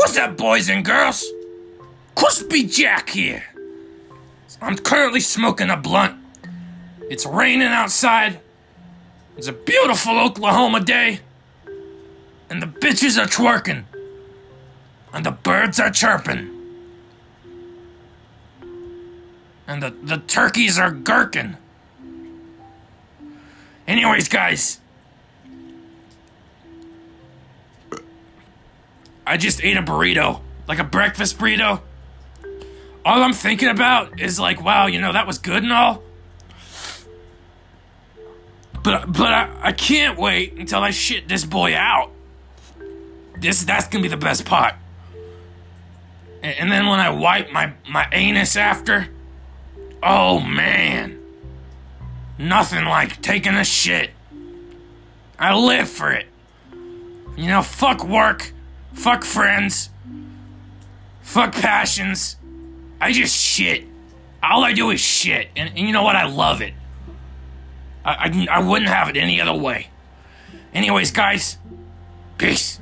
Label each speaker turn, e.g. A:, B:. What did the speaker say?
A: What's up, boys and girls? Crispy Jack here. I'm currently smoking a blunt. It's raining outside. It's a beautiful Oklahoma day. And the bitches are twerking. And the birds are chirping. And the, the turkeys are gurking. Anyways, guys. I just ate a burrito. Like a breakfast burrito. All I'm thinking about is like, wow, you know, that was good and all. But but I, I can't wait until I shit this boy out. This that's gonna be the best part. And, and then when I wipe my, my anus after, oh man. Nothing like taking a shit. I live for it. You know, fuck work, fuck friends, fuck passions. I just shit. All I do is shit. And, and you know what? I love it. I, I, I wouldn't have it any other way. Anyways, guys, peace.